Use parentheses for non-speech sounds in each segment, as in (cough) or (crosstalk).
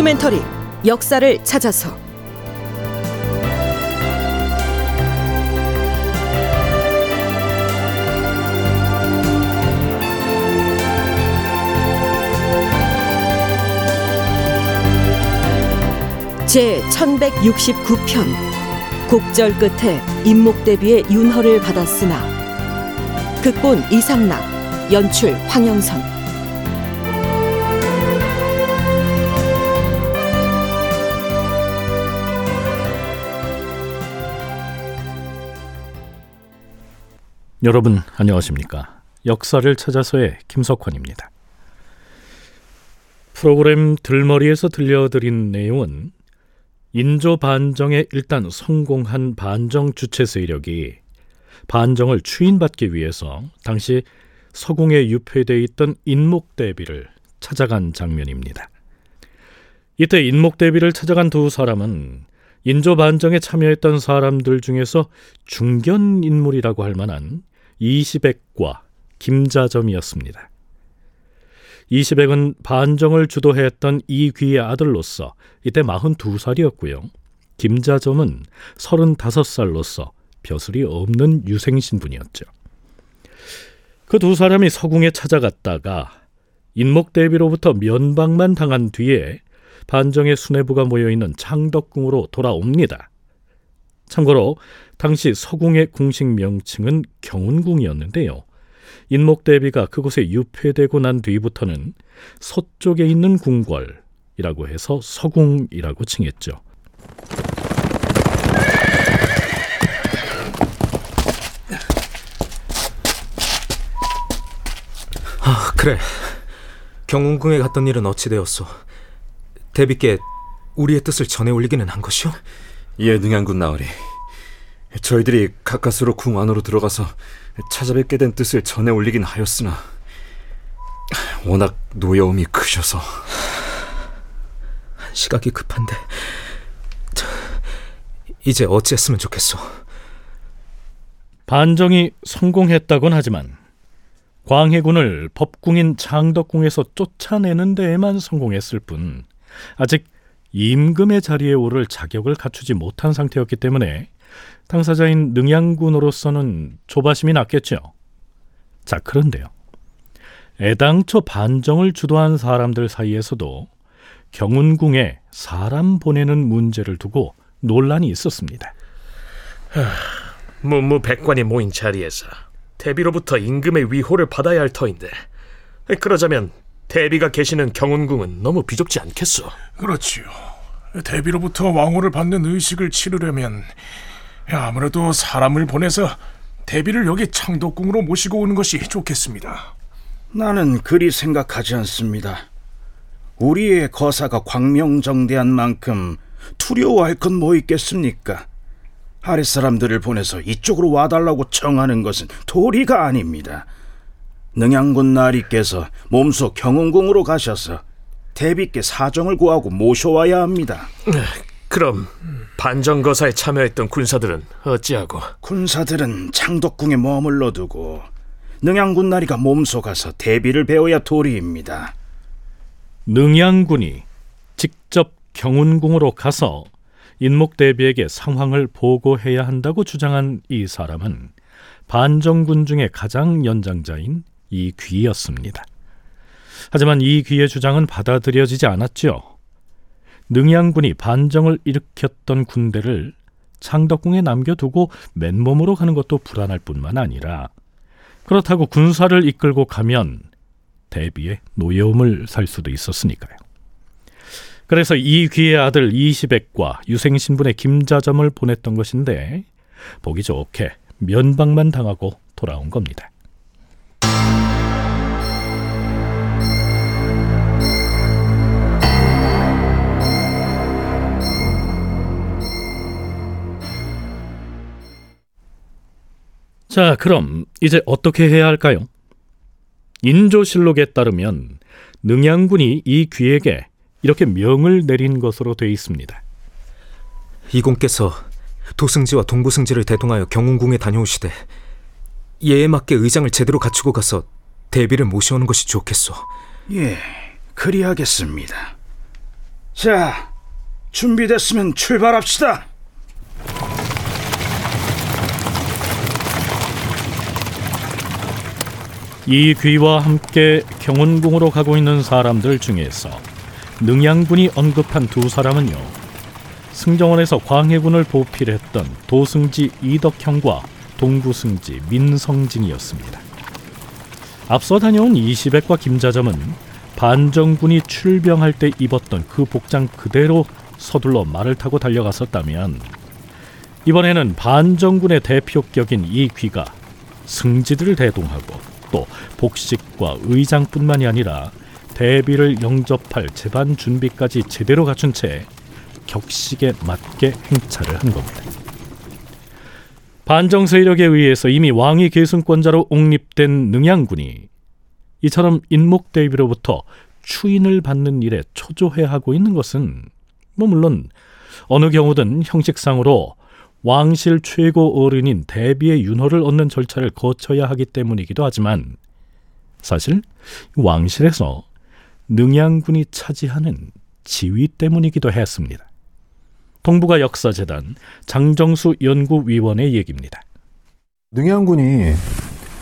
다큐멘터리 역사를 찾아서. 제 1169편 곡절 끝에 임목대비의 윤허를 받았으나 극본 이상락 연출 황영선 여러분 안녕하십니까? 역사를 찾아서의 김석환입니다. 프로그램 들머리에서 들려드린 내용은 인조 반정에 일단 성공한 반정 주체 세력이 반정을 추인받기 위해서 당시 서궁에 유폐돼 있던 인목대비를 찾아간 장면입니다. 이때 인목대비를 찾아간 두 사람은 인조 반정에 참여했던 사람들 중에서 중견 인물이라고 할 만한 이시백과 김자점이었습니다. 이시백은 반정을 주도했던 이귀의 아들로서 이때 42살이었고요. 김자점은 35살로서 벼슬이 없는 유생신분이었죠. 그 두 사람이 서궁에 찾아갔다가 인목대비로부터 면박만 당한 뒤에 반정의 수뇌부가 모여있는 창덕궁으로 돌아옵니다. 참고로 당시 서궁의 공식 명칭은 경운궁이었는데요. 인목대비가 그곳에 유폐되고 난 뒤부터는 서쪽에 있는 궁궐이라고 해서 서궁이라고 칭했죠. 아, 그래. 경운궁에 갔던 일은 어찌 되었소? 대비께 우리의 뜻을 전해 올리기는 한 것이오? 예, 능양군 나으리. 저희들이 가까스로 궁 안으로 들어가서 찾아뵙게 된 뜻을 전해 올리긴 하였으나 워낙 노여움이 크셔서 시각이 급한데 저, 이제 어찌했으면 좋겠소? 반정이 성공했다곤 하지만 광해군을 법궁인 창덕궁에서 쫓아내는 데에만 성공했을 뿐 아직 임금의 자리에 오를 자격을 갖추지 못한 상태였기 때문에 당사자인 능양군으로서는 조바심이 났겠죠. 자, 그런데요. 애당초 반정을 주도한 사람들 사이에서도 경운궁에 사람 보내는 문제를 두고 논란이 있었습니다. 문무백관이 모인 자리에서 대비로부터 임금의 위호를 받아야 할 터인데 그러자면 대비가 계시는 경운궁은 너무 비좁지 않겠소? 그렇지요. 대비로부터 왕호를 받는 의식을 치르려면 아무래도 사람을 보내서 대비를 여기 창덕궁으로 모시고 오는 것이 좋겠습니다. 나는 그리 생각하지 않습니다. 우리의 거사가 광명정대한 만큼 두려워할 건 뭐 있겠습니까? 아랫사람들을 보내서 이쪽으로 와달라고 청하는 것은 도리가 아닙니다. 능양군 나리께서 몸소 경운궁으로 가셔서 대비께 사정을 구하고 모셔와야 합니다. 그럼 반정거사에 참여했던 군사들은 어찌하고? 군사들은 창덕궁에 머물러 두고 능양군 나리가 몸소 가서 대비를 배워야 도리입니다. 능양군이 직접 경운궁으로 가서 인목 대비에게 상황을 보고해야 한다고 주장한 이 사람은 반정군 중에 가장 연장자인 이 귀였습니다. 하지만 이 귀의 주장은 받아들여지지 않았죠. 능양군이 반정을 일으켰던 군대를 창덕궁에 남겨두고 맨몸으로 가는 것도 불안할 뿐만 아니라 그렇다고 군사를 이끌고 가면 대비의 노여움을 살 수도 있었으니까요. 그래서 이 귀의 아들 이시백과 유생신분의 김자점을 보냈던 것인데 보기 좋게 면박만 당하고 돌아온 겁니다. 자, 그럼 이제 어떻게 해야 할까요? 인조실록에 따르면 능양군이 이 귀에게 이렇게 명을 내린 것으로 돼 있습니다. 이공께서 도승지와 동부승지를 대동하여 경운궁에 다녀오시되 예에 맞게 의장을 제대로 갖추고 가서 대비를 모셔오는 것이 좋겠소. 예, 그리하겠습니다. 자, 준비됐으면 출발합시다. 이 귀와 함께 경운궁으로 가고 있는 사람들 중에서 능양군이 언급한 두 사람은요. 승정원에서 광해군을 보필했던 도승지 이덕형과 동부승지 민성진이었습니다. 앞서 다녀온 이시백과 김자점은 반정군이 출병할 때 입었던 그 복장 그대로 서둘러 말을 타고 달려갔었다면 이번에는 반정군의 대표격인 이 귀가 승지들을 대동하고 또 복식과 의장뿐만이 아니라 대비를 영접할 재반 준비까지 제대로 갖춘 채 격식에 맞게 행차를 한 겁니다. 반정 세력에 의해서 이미 왕위 계승권자로 옹립된 능양군이 이처럼 인목 대비로부터 추인을 받는 일에 초조해하고 있는 것은 뭐 물론 어느 경우든 형식상으로 왕실 최고 어른인 대비의 윤호를 얻는 절차를 거쳐야 하기 때문이기도 하지만 사실 왕실에서 능양군이 차지하는 지위 때문이기도 했습니다. 동북아 역사재단 장정수 연구위원의 얘기입니다. 능양군이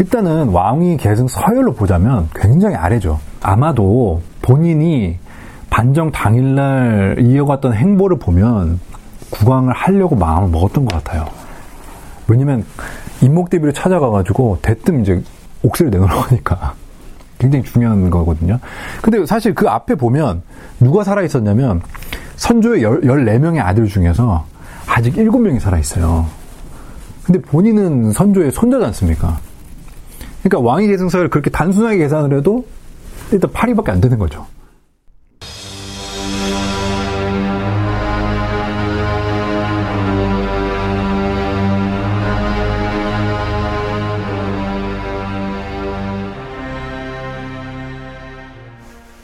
일단은 왕위 계승 서열로 보자면 굉장히 아래죠. 아마도 본인이 반정 당일날 이어갔던 행보를 보면 국왕을 하려고 마음을 먹었던 것 같아요. 왜냐면 임목대비를 찾아가가지고 대뜸 이제 옥새를 내놓으니까 (laughs) 굉장히 중요한 거거든요. 근데 사실 그 앞에 보면 누가 살아있었냐면 선조의 14명의 아들 중에서 아직 7명이 살아있어요. 근데 본인은 선조의 손자지 않습니까? 그러니까 왕위 계승서를 그렇게 단순하게 계산을 해도 일단 8위밖에 안 되는 거죠.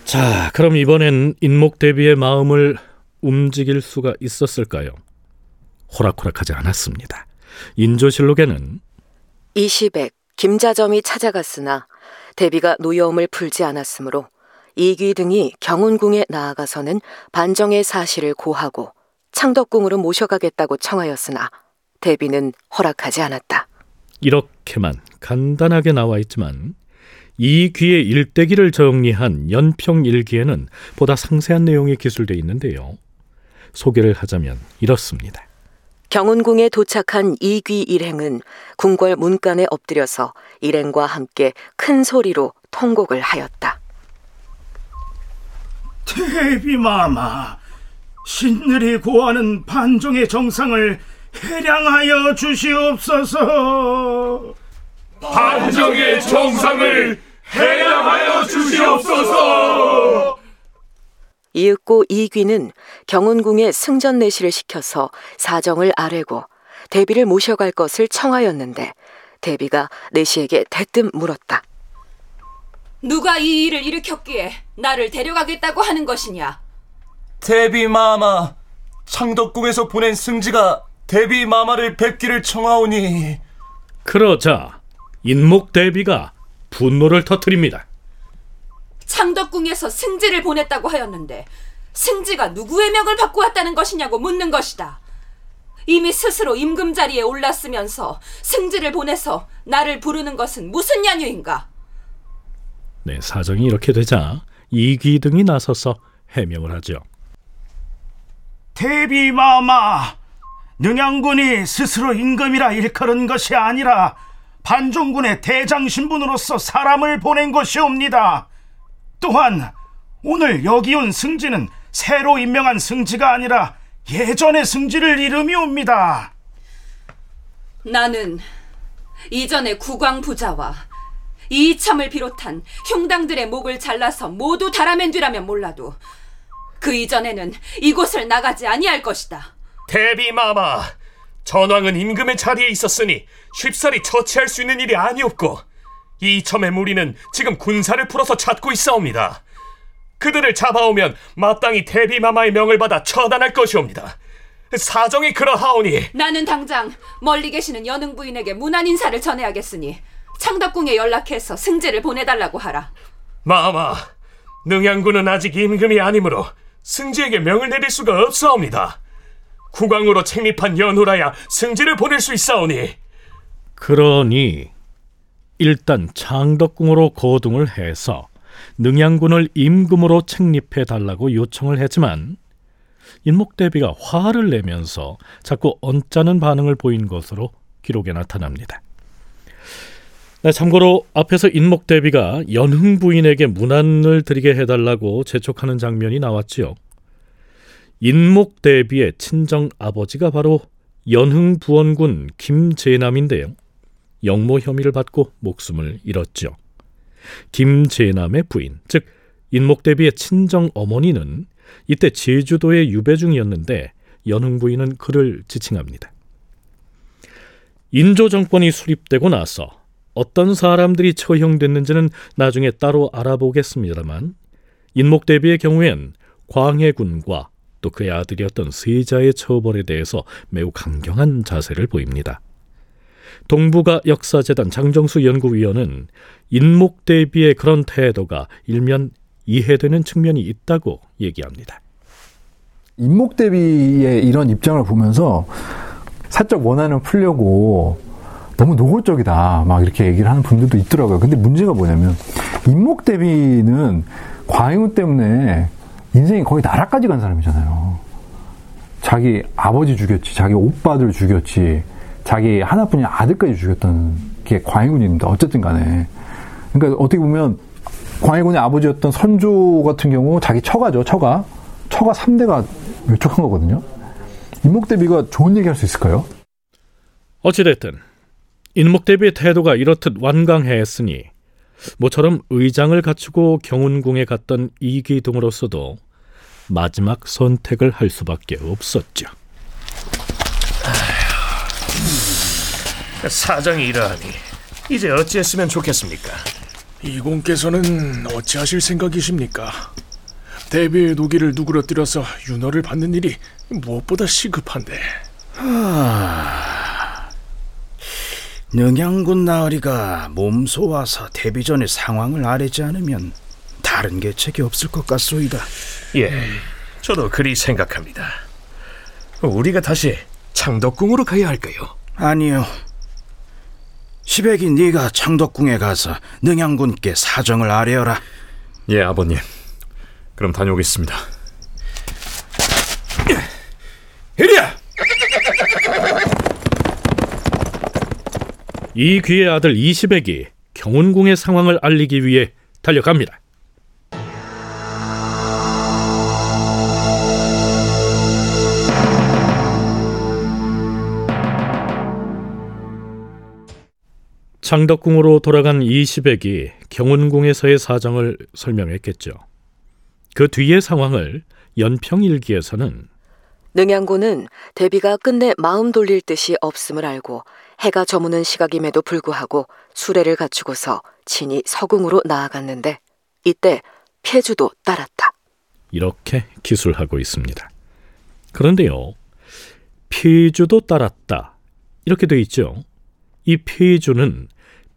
자, 그럼 이번엔 인목 대비의 마음을 움직일 수가 있었을까요? 호락호락하지 않았습니다. 인조실록에는 이시백, 김자점이 찾아갔으나 대비가 노여움을 풀지 않았으므로 이귀 등이 경운궁에 나아가서는 반정의 사실을 고하고 창덕궁으로 모셔가겠다고 청하였으나 대비는 허락하지 않았다. 이렇게만 간단하게 나와 있지만 이 귀의 일대기를 정리한 연평일기에는 보다 상세한 내용이 기술되어 있는데요. 소개를 하자면 이렇습니다. 경운궁에 도착한 이귀 일행은 궁궐 문간에 엎드려서 일행과 함께 큰 소리로 통곡을 하였다. 대비마마, 신들이 고하는 반종의 정상을 해량하여 주시옵소서. 반정의 정상을 해양하여 주시옵소서. 이윽고 이귀는 경운궁에 승전 내시를 시켜서 사정을 아뢰고 대비를 모셔갈 것을 청하였는데 대비가 내시에게 대뜸 물었다. 누가 이 일을 일으켰기에 나를 데려가겠다고 하는 것이냐? 대비 마마 창덕궁에서 보낸 승지가 대비 마마를 뵙기를 청하오니 그러자 인목 대비가 분노를 터뜨립니다. 창덕궁에서 승지를 보냈다고 하였는데 승지가 누구의 명을 받고 왔다는 것이냐고 묻는 것이다. 이미 스스로 임금 자리에 올랐으면서 승지를 보내서 나를 부르는 것은 무슨 연유인가? 네, 사정이 이렇게 되자 이귀 등이 나서서 해명을 하죠. 대비마마, 능양군이 스스로 임금이라 일컬은 것이 아니라 반종군의 대장 신분으로서 사람을 보낸 것이옵니다. 또한 오늘 여기 온 승지는 새로 임명한 승지가 아니라 예전의 승지를 이름이옵니다. 나는 이전에 국왕 부자와 이참을 비롯한 흉당들의 목을 잘라서 모두 달아맨 뒤라면 몰라도 그 이전에는 이곳을 나가지 아니할 것이다. 대비마마, 전왕은 임금의 자리에 있었으니 쉽사리 처치할 수 있는 일이 아니었고 이첨의 무리는 지금 군사를 풀어서 찾고 있사옵니다. 그들을 잡아오면 마땅히 대비마마의 명을 받아 처단할 것이옵니다. 사정이 그러하오니 나는 당장 멀리 계시는 연흥 부인에게 문안 인사를 전해야겠으니 창덕궁에 연락해서 승지를 보내달라고 하라. 마마, 능양군은 아직 임금이 아니므로 승지에게 명을 내릴 수가 없사옵니다. 국왕으로 책립한 연호라야 승지를 보낼 수 있사오니 그러니 일단 창덕궁으로 거둥을 해서 능양군을 임금으로 책립해 달라고 요청을 했지만 인목대비가 화를 내면서 자꾸 언짢은 반응을 보인 것으로 기록에 나타납니다. 네, 참고로 앞에서 인목대비가 연흥 부인에게 문안을 드리게 해달라고 재촉하는 장면이 나왔지요. 인목 대비의 친정 아버지가 바로 연흥 부원군 김재남인데요. 영모 혐의를 받고 목숨을 잃었죠. 김재남의 부인, 즉 인목 대비의 친정 어머니는 이때 제주도의 유배 중이었는데 연흥 부인은 그를 지칭합니다. 인조 정권이 수립되고 나서 어떤 사람들이 처형됐는지는 나중에 따로 알아보겠습니다만 인목 대비의 경우엔 광해군과 또 그의 아들이었던 세자의 처벌에 대해서 매우 강경한 자세를 보입니다. 동북아 역사재단 장정수 연구위원은 인목 대비의 그런 태도가 일면 이해되는 측면이 있다고 얘기합니다. 인목 대비의 이런 입장을 보면서 사적 원한을 풀려고 너무 노골적이다 막 이렇게 얘기를 하는 분들도 있더라고요. 근데 문제가 뭐냐면 인목 대비는 광해군 때문에 인생이 거의 나라까지 간 사람이잖아요. 자기 아버지 죽였지, 자기 오빠들 죽였지, 자기 하나뿐인 아들까지 죽였던 게 광해군입니다. 어쨌든 간에. 그러니까 어떻게 보면 광해군의 아버지였던 선조 같은 경우 자기 처가죠, 처가. 처가 3대가 멸촉한 거거든요. 인목대비가 좋은 얘기 할 수 있을까요? 어찌됐든 인목대비의 태도가 이렇듯 완강했으니 모처럼 의장을 갖추고 경운궁에 갔던 이기동으로서도 마지막 선택을 할 수밖에 없었죠. 사정이 이러하니 이제 어찌했으면 좋겠습니까? 이공께서는 어찌하실 생각이십니까? 대비의 노기를 누그러뜨려서 윤허를 받는 일이 무엇보다 시급한데. 능양군 나으리가 몸소 와서 데뷔 전에 상황을 아뢰지 않으면 다른 계책이 없을 것 같소이다. 예, 저도 그리 생각합니다. 우리가 다시 창덕궁으로 가야 할까요? 아니요. 시백이 네가 창덕궁에 가서 능양군께 사정을 아뢰어라. 예, 아버님. 그럼 다녀오겠습니다. 이리야! 이 귀의 아들 이시백이 경운궁의 상황을 알리기 위해 달려갑니다. 창덕궁으로 돌아간 이시백이 경운궁에서의 사정을 설명했겠죠. 그 뒤의 상황을 연평일기에서는 능양군은 대비가 끝내 마음 돌릴 듯이 없음을 알고 해가 저무는 시각임에도 불구하고 수레를 갖추고서 친히 서궁으로 나아갔는데 이때 폐주도 따랐다. 이렇게 기술하고 있습니다. 그런데요, 폐주도 따랐다 이렇게 돼 있죠. 이 폐주는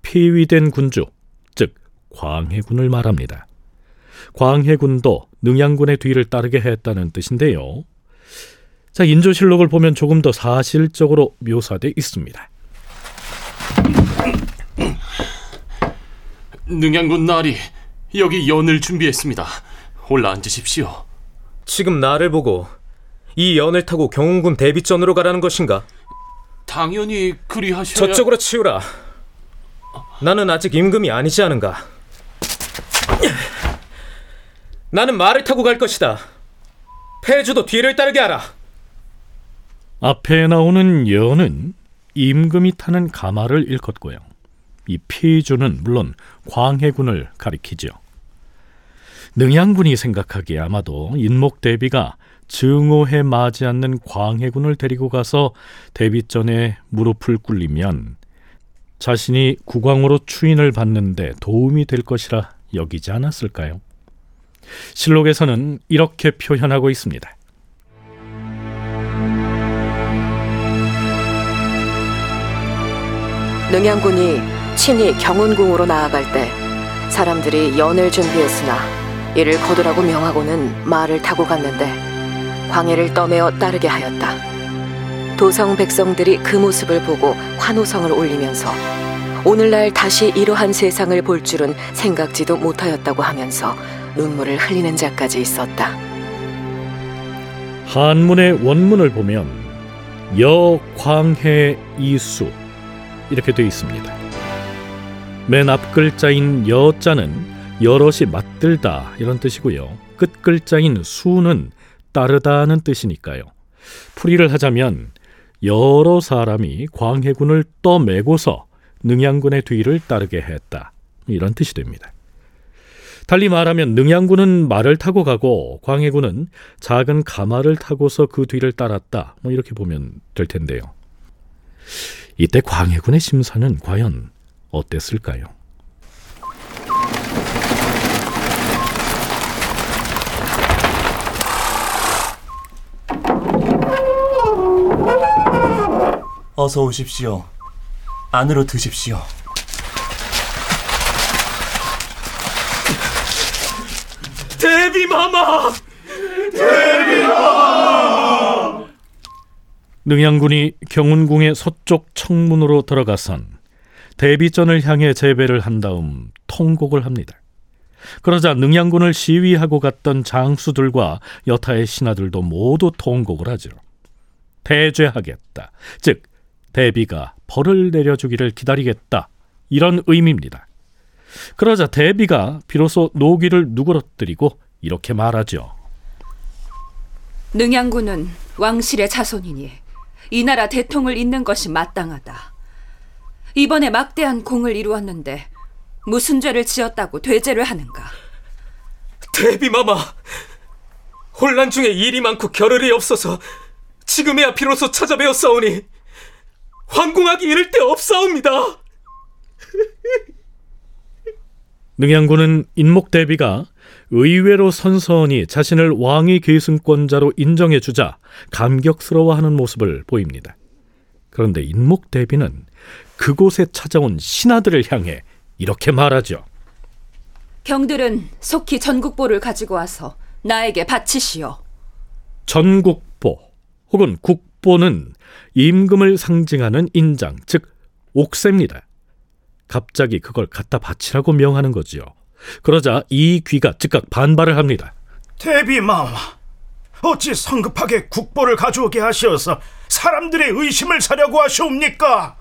폐위된 군주, 즉 광해군을 말합니다. 광해군도 능양군의 뒤를 따르게 했다는 뜻인데요. 자, 인조실록을 보면 조금 더 사실적으로 묘사돼 있습니다. (clears throat) 능양군 나리 여기 연을 준비했습니다. 올라앉으십시오. 지금 나를 보고 이 연을 타고 경운군 대비전으로 가라는 것인가? 당연히 그리하셔야 저쪽으로 치우라. 나는 아직 임금이 아니지 않은가? 나는 말을 타고 갈 것이다. 폐주도 뒤를 따르게 하라. 앞에 나오는 연은 임금이 타는 가마를 일컫고요. 이 피주는 물론 광해군을 가리키죠. 능양군이 생각하기에 아마도 인목 대비가 증오해 마지 않는 광해군을 데리고 가서 대비전에 무릎을 꿇리면 자신이 국왕으로 추인을 받는데 도움이 될 것이라 여기지 않았을까요? 실록에서는 이렇게 표현하고 있습니다. 능양군이 친히 경운궁으로 나아갈 때 사람들이 연을 준비했으나 이를 거두라고 명하고는 말을 타고 갔는데 광해를 떠매어 따르게 하였다. 도성 백성들이 그 모습을 보고 환호성을 올리면서 오늘날 다시 이러한 세상을 볼 줄은 생각지도 못하였다고 하면서 눈물을 흘리는 자까지 있었다. 한문의 원문을 보면 여광해 이수 이렇게 되어 있습니다. 맨 앞 글자인 여자는 여럿이 맞들다 이런 뜻이고요. 끝 글자인 수는 따르다는 뜻이니까요. 풀이를 하자면 여러 사람이 광해군을 떠매고서 능양군의 뒤를 따르게 했다. 이런 뜻이 됩니다. 달리 말하면 능양군은 말을 타고 가고 광해군은 작은 가마를 타고서 그 뒤를 따랐다. 뭐 이렇게 보면 될 텐데요. 이때 광해군의 심사는 과연 어땠을까요? 어서 오십시오. 안으로 드십시오. 대비마마! 능양군이 경운궁의 서쪽 청문으로 들어가선 대비전을 향해 재배를 한 다음 통곡을 합니다. 그러자 능양군을 시위하고 갔던 장수들과 여타의 신하들도 모두 통곡을 하죠. 대죄하겠다. 즉 대비가 벌을 내려주기를 기다리겠다. 이런 의미입니다. 그러자 대비가 비로소 노기를 누그러뜨리고 이렇게 말하죠. 능양군은 왕실의 자손이니 이 나라 대통을 잇는 것이 마땅하다. 이번에 막대한 공을 이루었는데 무슨 죄를 지었다고 되죄를 하는가? 대비마마, 혼란 중에 일이 많고 겨를이 없어서 지금에야 비로소 찾아뵈었사오니 황궁하기 이를 데 없사옵니다. (laughs) 능양군은 인목 대비가 의외로 선선히 자신을 왕위 계승권자로 인정해 주자 감격스러워하는 모습을 보입니다. 그런데 인목 대비는 그곳에 찾아온 신하들을 향해 이렇게 말하죠. 경들은 속히 전국보를 가지고 와서 나에게 바치시오. 전국보 혹은 국보는 임금을 상징하는 인장, 즉 옥새입니다. 갑자기 그걸 갖다 바치라고 명하는 거지요. 그러자 이 귀가 즉각 반발을 합니다. 대비마마, 어찌 성급하게 국보를 가져오게 하시어서 사람들의 의심을 사려고 하시옵니까?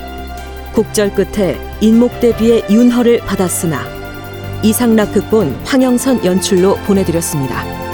곡절 끝에 인목대비의 윤허를 받았으나 이상락 극본 황영선 연출로 보내드렸습니다.